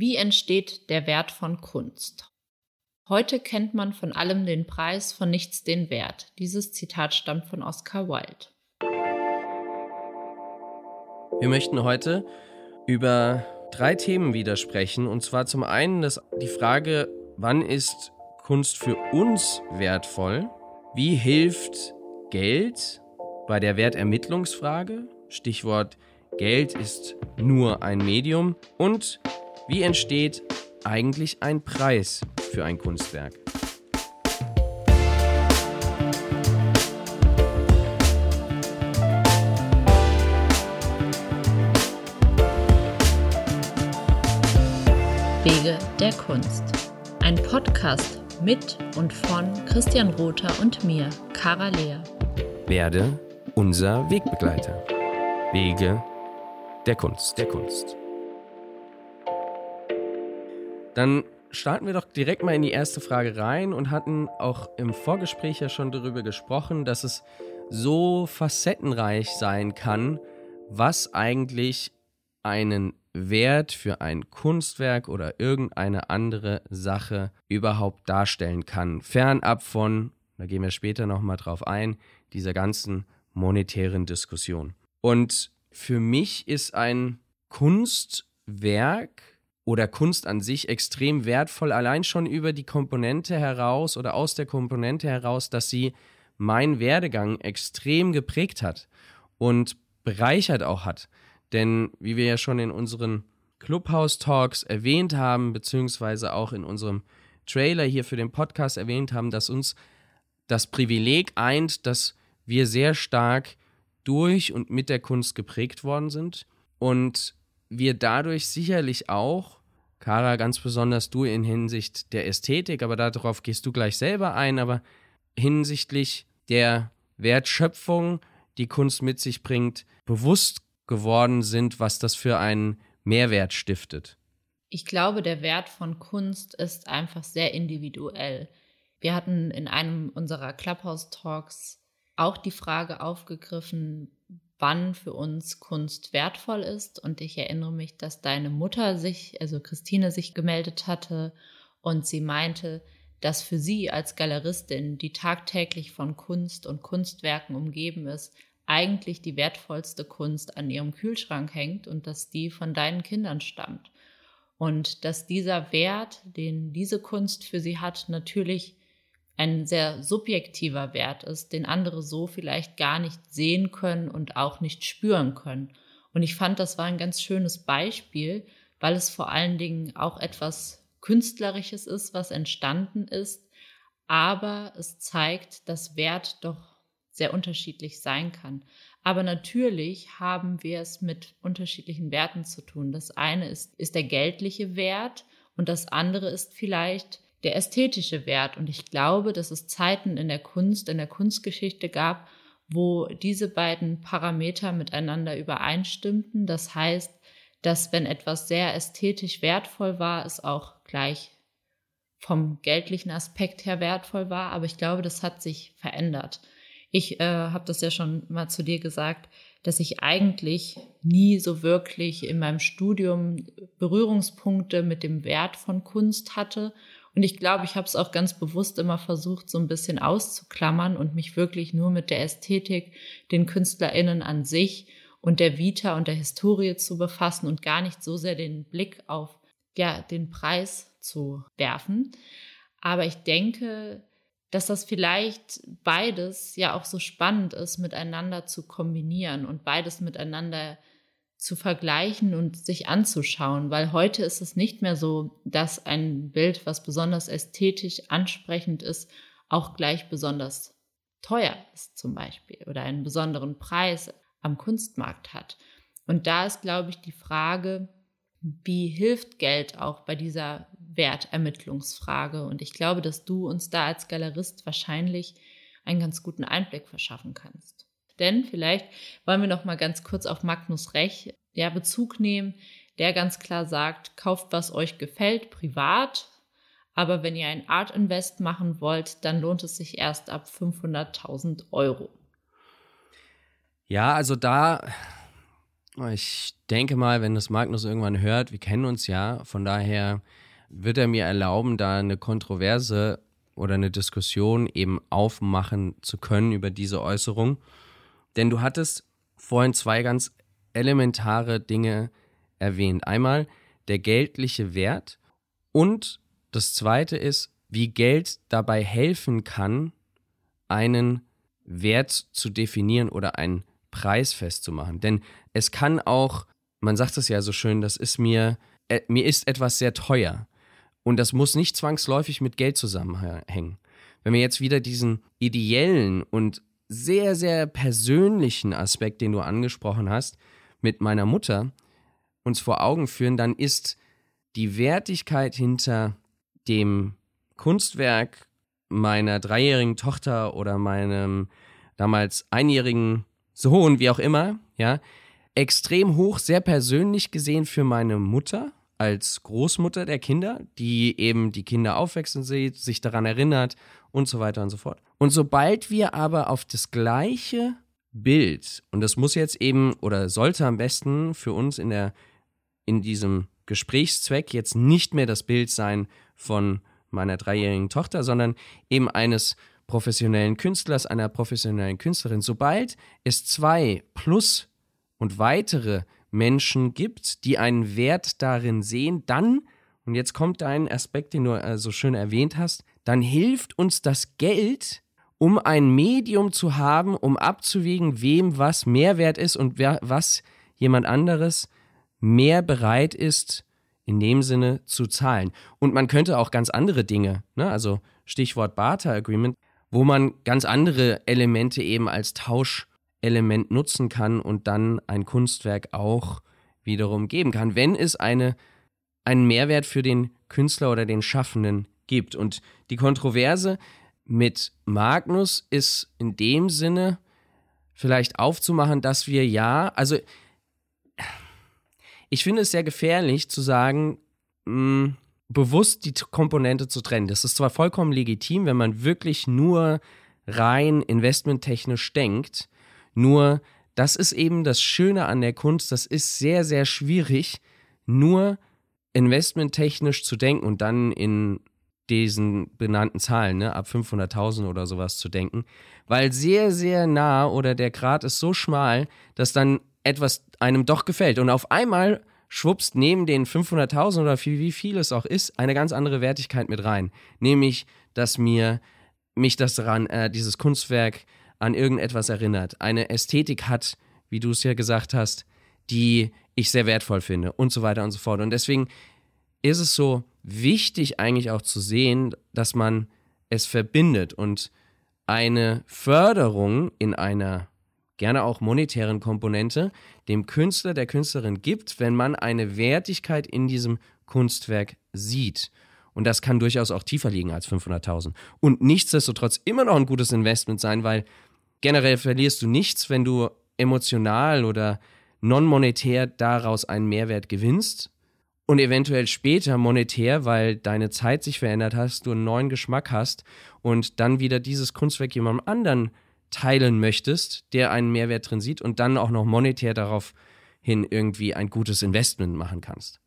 Wie entsteht der Wert von Kunst? Heute kennt man von allem den Preis, von nichts den Wert. Dieses Zitat stammt von Oscar Wilde. Wir möchten heute über drei Themen widersprechen. Und zwar zum einen das, die Frage, wann ist Kunst für uns wertvoll? Wie hilft Geld bei der Wertermittlungsfrage? Stichwort Geld ist nur ein Medium. Und wie entsteht eigentlich ein Preis für ein Kunstwerk? Wege der Kunst. Ein Podcast mit und von Christian Rother und mir, Cara Lea. Werde unser Wegbegleiter. Wege der Kunst, der Kunst. Dann starten wir doch direkt mal in die erste Frage rein und hatten auch im Vorgespräch ja schon darüber gesprochen, dass es so facettenreich sein kann, was eigentlich einen Wert für ein Kunstwerk oder irgendeine andere Sache überhaupt darstellen kann. Fernab von, da gehen wir später nochmal drauf ein, dieser ganzen monetären Diskussion. Und für mich ist ein Kunstwerk oder Kunst an sich extrem wertvoll, allein schon über die Komponente heraus oder aus der Komponente heraus, dass sie meinen Werdegang extrem geprägt hat und bereichert auch hat. Denn wie wir ja schon in unseren Clubhouse-Talks erwähnt haben, beziehungsweise auch in unserem Trailer hier für den Podcast erwähnt haben, dass uns das Privileg eint, dass wir sehr stark durch und mit der Kunst geprägt worden sind und wir dadurch sicherlich auch, Kara, ganz besonders du in Hinsicht der Ästhetik, aber darauf gehst du gleich selber ein, aber hinsichtlich der Wertschöpfung, die Kunst mit sich bringt, bewusst geworden sind, was das für einen Mehrwert stiftet. Ich glaube, der Wert von Kunst ist einfach sehr individuell. Wir hatten in einem unserer Clubhouse-Talks auch die Frage aufgegriffen, wann für uns Kunst wertvoll ist. Und ich erinnere mich, dass deine Mutter sich, also Christine, sich gemeldet hatte und sie meinte, dass für sie als Galeristin, die tagtäglich von Kunst und Kunstwerken umgeben ist, eigentlich die wertvollste Kunst an ihrem Kühlschrank hängt und dass die von deinen Kindern stammt. Und dass dieser Wert, den diese Kunst für sie hat, natürlich ein sehr subjektiver Wert ist, den andere so vielleicht gar nicht sehen können und auch nicht spüren können. Und ich fand, das war ein ganz schönes Beispiel, weil es vor allen Dingen auch etwas Künstlerisches ist, was entstanden ist, aber es zeigt, dass Wert doch sehr unterschiedlich sein kann. Aber natürlich haben wir es mit unterschiedlichen Werten zu tun. Das eine ist, ist der geldliche Wert und das andere ist vielleicht der ästhetische Wert. Und ich glaube, dass es Zeiten in der Kunst, in der Kunstgeschichte gab, wo diese beiden Parameter miteinander übereinstimmten. Das heißt, dass wenn etwas sehr ästhetisch wertvoll war, es auch gleich vom geldlichen Aspekt her wertvoll war. Aber ich glaube, das hat sich verändert. Ich äh, habe das ja schon mal zu dir gesagt, dass ich eigentlich nie so wirklich in meinem Studium Berührungspunkte mit dem Wert von Kunst hatte und ich glaube, ich habe es auch ganz bewusst immer versucht, so ein bisschen auszuklammern und mich wirklich nur mit der Ästhetik, den KünstlerInnen an sich und der Vita und der Historie zu befassen und gar nicht so sehr den Blick auf ja, den Preis zu werfen. Aber ich denke, dass das vielleicht beides ja auch so spannend ist, miteinander zu kombinieren und beides miteinander zu vergleichen und sich anzuschauen, weil heute ist es nicht mehr so, dass ein Bild, was besonders ästhetisch ansprechend ist, auch gleich besonders teuer ist zum Beispiel oder einen besonderen Preis am Kunstmarkt hat. Und da ist, glaube ich, die Frage, wie hilft Geld auch bei dieser Wertermittlungsfrage? Und ich glaube, dass du uns da als Galerist wahrscheinlich einen ganz guten Einblick verschaffen kannst. Denn vielleicht wollen wir noch mal ganz kurz auf Magnus Rech ja, Bezug nehmen, der ganz klar sagt, kauft, was euch gefällt, privat. Aber wenn ihr ein Art Invest machen wollt, dann lohnt es sich erst ab 500.000 Euro. Ja, also da Ich denke mal, wenn das Magnus irgendwann hört, wir kennen uns ja, von daher wird er mir erlauben, da eine Kontroverse oder eine Diskussion eben aufmachen zu können über diese Äußerung. Denn du hattest vorhin zwei ganz elementare Dinge erwähnt. Einmal der geldliche Wert und das zweite ist, wie Geld dabei helfen kann, einen Wert zu definieren oder einen Preis festzumachen. Denn es kann auch, man sagt es ja so schön, das ist mir, äh, mir ist etwas sehr teuer. Und das muss nicht zwangsläufig mit Geld zusammenhängen. Wenn wir jetzt wieder diesen ideellen und sehr, sehr persönlichen Aspekt, den du angesprochen hast, mit meiner Mutter uns vor Augen führen, dann ist die Wertigkeit hinter dem Kunstwerk meiner dreijährigen Tochter oder meinem damals einjährigen Sohn, wie auch immer, ja, extrem hoch, sehr persönlich gesehen für meine Mutter als Großmutter der Kinder, die eben die Kinder aufwachsen sieht, sich daran erinnert und so weiter und so fort. Und sobald wir aber auf das gleiche Bild, und das muss jetzt eben oder sollte am besten für uns in der in diesem Gesprächszweck jetzt nicht mehr das Bild sein von meiner dreijährigen Tochter, sondern eben eines professionellen Künstlers, einer professionellen Künstlerin. Sobald es zwei plus und weitere Menschen gibt, die einen Wert darin sehen, dann, und jetzt kommt dein Aspekt, den du äh, so schön erwähnt hast, dann hilft uns das Geld, um ein Medium zu haben, um abzuwägen, wem was Mehrwert ist und wer, was jemand anderes mehr bereit ist, in dem Sinne zu zahlen. Und man könnte auch ganz andere Dinge, ne, also Stichwort Barter Agreement, wo man ganz andere Elemente eben als Tauschelement nutzen kann und dann ein Kunstwerk auch wiederum geben kann, wenn es eine, einen Mehrwert für den Künstler oder den Schaffenden gibt. Und die Kontroverse mit Magnus ist in dem Sinne vielleicht aufzumachen, dass wir ja, also ich finde es sehr gefährlich zu sagen, mh, mm, bewusst die Komponente zu trennen. Das ist zwar vollkommen legitim, wenn man wirklich nur rein investmenttechnisch denkt, nur das ist eben das Schöne an der Kunst, das ist sehr, sehr schwierig, nur investmenttechnisch zu denken und dann in diesen benannten Zahlen, ne, ab 500.000 oder sowas zu denken, weil sehr, sehr nah oder der Grad ist so schmal, dass dann etwas einem doch gefällt. Und auf einmal schwuppst neben den 500.000 oder wie, wie viel es auch ist, eine ganz andere Wertigkeit mit rein. Nämlich, dass mir mich das daran, äh, dieses Kunstwerk an irgendetwas erinnert, eine Ästhetik hat, wie du es ja gesagt hast, die ich sehr wertvoll finde und so weiter und so fort. Und deswegen ist es so wichtig eigentlich auch zu sehen, dass man es verbindet und eine Förderung in einer gerne auch monetären Komponente, dem Künstler, der Künstlerin gibt, wenn man eine Wertigkeit in diesem Kunstwerk sieht. Und das kann durchaus auch tiefer liegen als 500.000. Und nichtsdestotrotz immer noch ein gutes Investment sein, weil generell verlierst du nichts, wenn du emotional oder non-monetär daraus einen Mehrwert gewinnst und eventuell später monetär, weil deine Zeit sich verändert hast, du einen neuen Geschmack hast und dann wieder dieses Kunstwerk jemandem anderen teilen möchtest, der einen Mehrwert drin sieht und dann auch noch monetär darauf hin irgendwie ein gutes Investment machen kannst.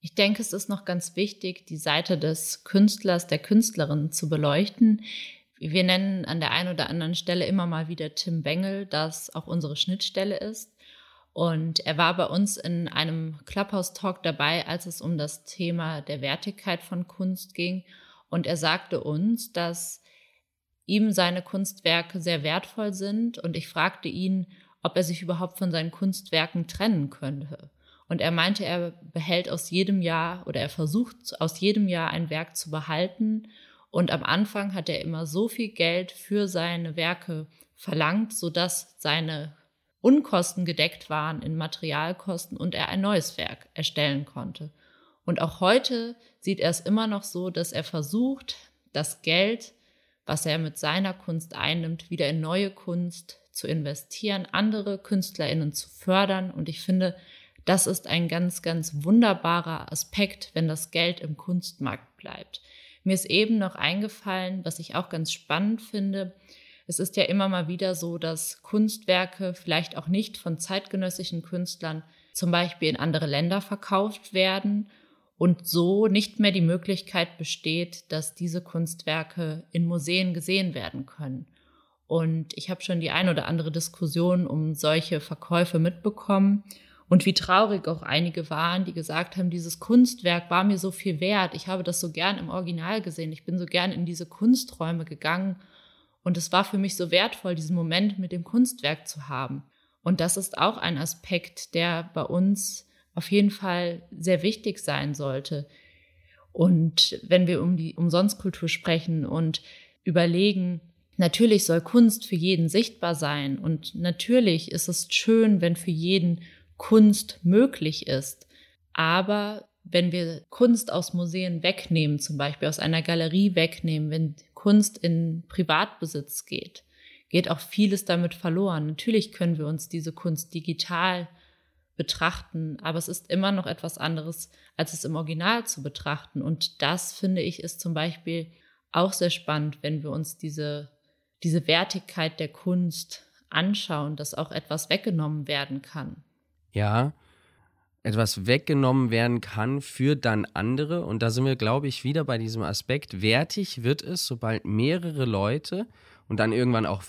Ich denke, es ist noch ganz wichtig, die Seite des Künstlers, der Künstlerin zu beleuchten. Wir nennen an der einen oder anderen Stelle immer mal wieder Tim Bengel, das auch unsere Schnittstelle ist. Und er war bei uns in einem Clubhouse-Talk dabei, als es um das Thema der Wertigkeit von Kunst ging. Und er sagte uns, dass ihm seine Kunstwerke sehr wertvoll sind und ich fragte ihn, ob er sich überhaupt von seinen Kunstwerken trennen könnte. Und er meinte, er behält aus jedem Jahr oder er versucht aus jedem Jahr ein Werk zu behalten. Und am Anfang hat er immer so viel Geld für seine Werke verlangt, sodass seine Unkosten gedeckt waren in Materialkosten und er ein neues Werk erstellen konnte. Und auch heute sieht er es immer noch so, dass er versucht, das Geld was er mit seiner Kunst einnimmt, wieder in neue Kunst zu investieren, andere KünstlerInnen zu fördern. Und ich finde, das ist ein ganz, ganz wunderbarer Aspekt, wenn das Geld im Kunstmarkt bleibt. Mir ist eben noch eingefallen, was ich auch ganz spannend finde. es ist ja immer mal wieder so, dass Kunstwerke vielleicht auch nicht von zeitgenössischen Künstlern zum Beispiel in andere Länder verkauft werden und so nicht mehr die Möglichkeit besteht, dass diese Kunstwerke in Museen gesehen werden können. Und ich habe schon die ein oder andere Diskussion um solche Verkäufe mitbekommen und wie traurig auch einige waren, die gesagt haben, dieses Kunstwerk war mir so viel wert. Ich habe das so gern im Original gesehen. Ich bin so gern in diese Kunsträume gegangen und es war für mich so wertvoll, diesen Moment mit dem Kunstwerk zu haben. Und das ist auch ein Aspekt, der bei uns auf jeden Fall sehr wichtig sein sollte. Und wenn wir um die Umsonstkultur sprechen und überlegen, natürlich soll Kunst für jeden sichtbar sein und natürlich ist es schön, wenn für jeden Kunst möglich ist. Aber wenn wir Kunst aus Museen wegnehmen, zum Beispiel aus einer Galerie wegnehmen, wenn Kunst in Privatbesitz geht, geht auch vieles damit verloren. Natürlich können wir uns diese Kunst digital betrachten, aber es ist immer noch etwas anderes, als es im Original zu betrachten. Und das, finde ich, ist zum Beispiel auch sehr spannend, wenn wir uns diese, diese Wertigkeit der Kunst anschauen, dass auch etwas weggenommen werden kann. Ja, etwas weggenommen werden kann für dann andere. Und da sind wir, glaube ich, wieder bei diesem Aspekt. Wertig wird es, sobald mehrere Leute und dann irgendwann auch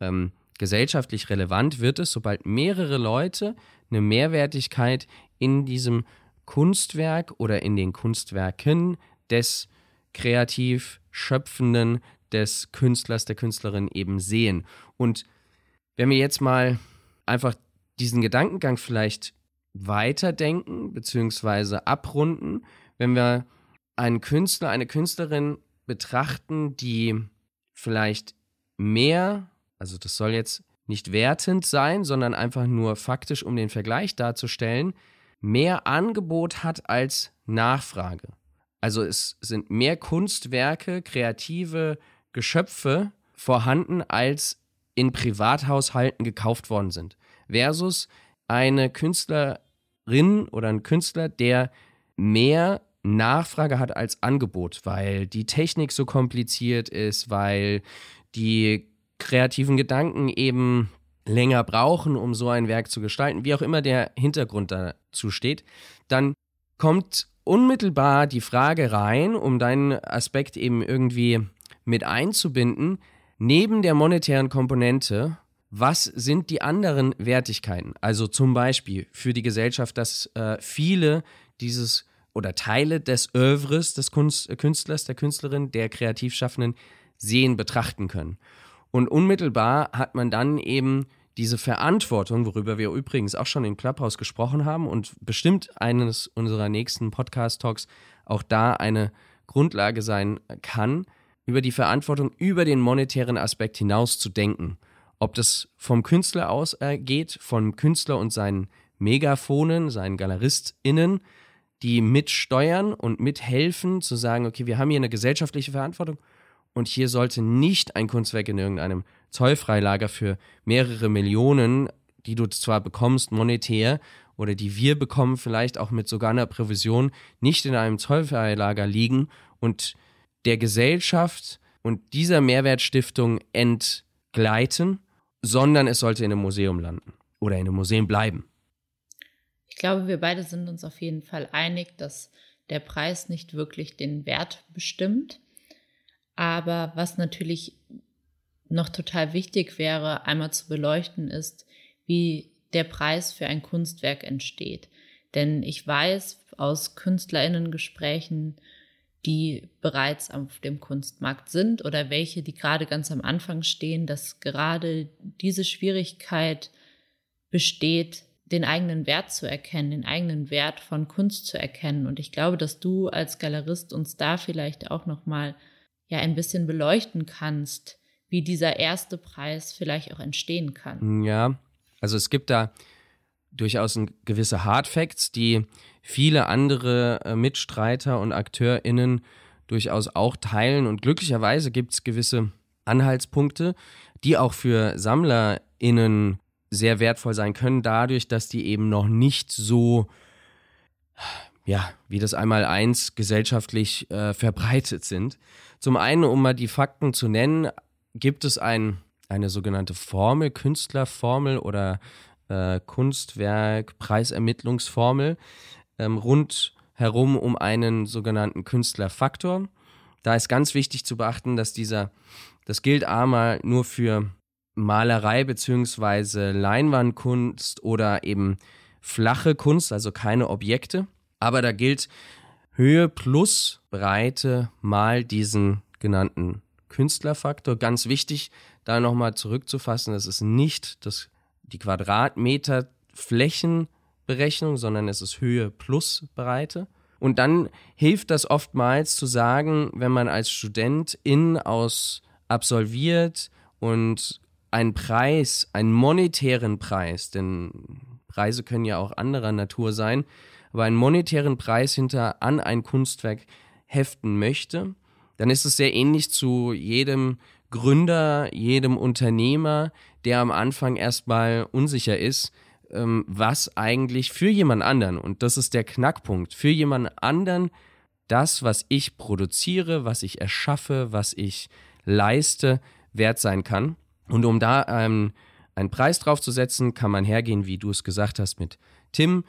ähm, gesellschaftlich relevant wird es, sobald mehrere Leute eine Mehrwertigkeit in diesem Kunstwerk oder in den Kunstwerken des kreativ Schöpfenden, des Künstlers, der Künstlerin eben sehen. Und wenn wir jetzt mal einfach diesen Gedankengang vielleicht weiterdenken bzw. abrunden, wenn wir einen Künstler, eine Künstlerin betrachten, die vielleicht mehr, also das soll jetzt nicht wertend sein, sondern einfach nur faktisch, um den Vergleich darzustellen, mehr Angebot hat als Nachfrage. Also es sind mehr Kunstwerke, kreative Geschöpfe vorhanden, als in Privathaushalten gekauft worden sind. Versus eine Künstlerin oder ein Künstler, der mehr Nachfrage hat als Angebot, weil die Technik so kompliziert ist, weil die kreativen Gedanken eben länger brauchen, um so ein Werk zu gestalten, wie auch immer der Hintergrund dazu steht, dann kommt unmittelbar die Frage rein, um deinen Aspekt eben irgendwie mit einzubinden, neben der monetären Komponente was sind die anderen Wertigkeiten? Also zum Beispiel für die Gesellschaft, dass äh, viele dieses oder Teile des Övres des Kunst, äh, Künstlers, der Künstlerin, der Kreativschaffenden sehen, betrachten können. Und unmittelbar hat man dann eben diese Verantwortung, worüber wir übrigens auch schon in Clubhouse gesprochen haben und bestimmt eines unserer nächsten Podcast-Talks auch da eine Grundlage sein kann, über die Verantwortung über den monetären Aspekt hinaus zu denken. Ob das vom Künstler ausgeht, äh, vom Künstler und seinen Megaphonen, seinen GaleristInnen, die mitsteuern und mithelfen, zu sagen, okay, wir haben hier eine gesellschaftliche Verantwortung und hier sollte nicht ein Kunstwerk in irgendeinem Zollfreilager für mehrere Millionen, die du zwar bekommst monetär oder die wir bekommen, vielleicht auch mit sogar einer Provision, nicht in einem Zollfreilager liegen und der Gesellschaft und dieser Mehrwertstiftung entgleiten sondern es sollte in einem Museum landen oder in einem Museum bleiben. Ich glaube, wir beide sind uns auf jeden Fall einig, dass der Preis nicht wirklich den Wert bestimmt. Aber was natürlich noch total wichtig wäre, einmal zu beleuchten, ist, wie der Preis für ein Kunstwerk entsteht. Denn ich weiß aus Künstlerinnengesprächen, die bereits auf dem Kunstmarkt sind oder welche, die gerade ganz am Anfang stehen, dass gerade diese Schwierigkeit besteht, den eigenen Wert zu erkennen, den eigenen Wert von Kunst zu erkennen. Und ich glaube, dass du als Galerist uns da vielleicht auch noch mal ja ein bisschen beleuchten kannst, wie dieser erste Preis vielleicht auch entstehen kann. Ja, also es gibt da durchaus gewisse Hard Facts, die viele andere äh, Mitstreiter und AkteurInnen durchaus auch teilen. Und glücklicherweise gibt es gewisse Anhaltspunkte, die auch für SammlerInnen sehr wertvoll sein können, dadurch, dass die eben noch nicht so, ja, wie das einmal eins gesellschaftlich äh, verbreitet sind. Zum einen, um mal die Fakten zu nennen, gibt es ein eine sogenannte Formel, Künstlerformel oder äh, Kunstwerk, Preisermittlungsformel ähm, rundherum um einen sogenannten Künstlerfaktor. Da ist ganz wichtig zu beachten, dass dieser, das gilt einmal nur für Malerei bzw. Leinwandkunst oder eben flache Kunst, also keine Objekte. Aber da gilt Höhe plus Breite mal diesen genannten Künstlerfaktor. Ganz wichtig, da nochmal zurückzufassen, das ist nicht das, die Quadratmeter Flächenberechnung, sondern es ist Höhe plus Breite. Und dann hilft das oftmals zu sagen, wenn man als Student in aus absolviert und einen Preis, einen monetären Preis, denn Preise können ja auch anderer Natur sein, aber einen monetären Preis hinter an ein Kunstwerk heften möchte, dann ist es sehr ähnlich zu jedem Gründer, jedem Unternehmer, der am Anfang erstmal unsicher ist, ähm, was eigentlich für jemand anderen, und das ist der Knackpunkt, für jemand anderen das, was ich produziere, was ich erschaffe, was ich leiste, wert sein kann. Und um da ähm, einen Preis drauf zu setzen, kann man hergehen, wie du es gesagt hast, mit Tim,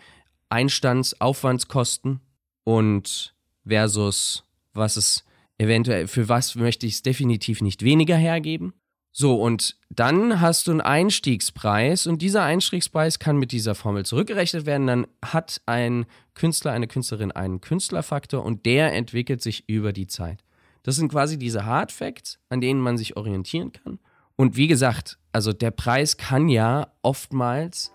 Einstands-, Aufwandskosten und versus was es eventuell, für was möchte ich es definitiv nicht weniger hergeben. So, und dann hast du einen Einstiegspreis und dieser Einstiegspreis kann mit dieser Formel zurückgerechnet werden. Dann hat ein Künstler, eine Künstlerin einen Künstlerfaktor und der entwickelt sich über die Zeit. Das sind quasi diese Hard Facts, an denen man sich orientieren kann. Und wie gesagt, also der Preis kann ja oftmals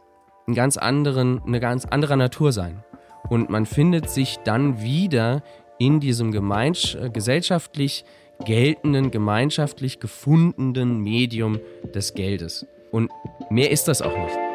einen ganz anderen, eine ganz anderer Natur sein. Und man findet sich dann wieder in diesem gemeinsch äh, gesellschaftlich geltenden, gemeinschaftlich gefundenen Medium des Geldes. Und mehr ist das auch nicht.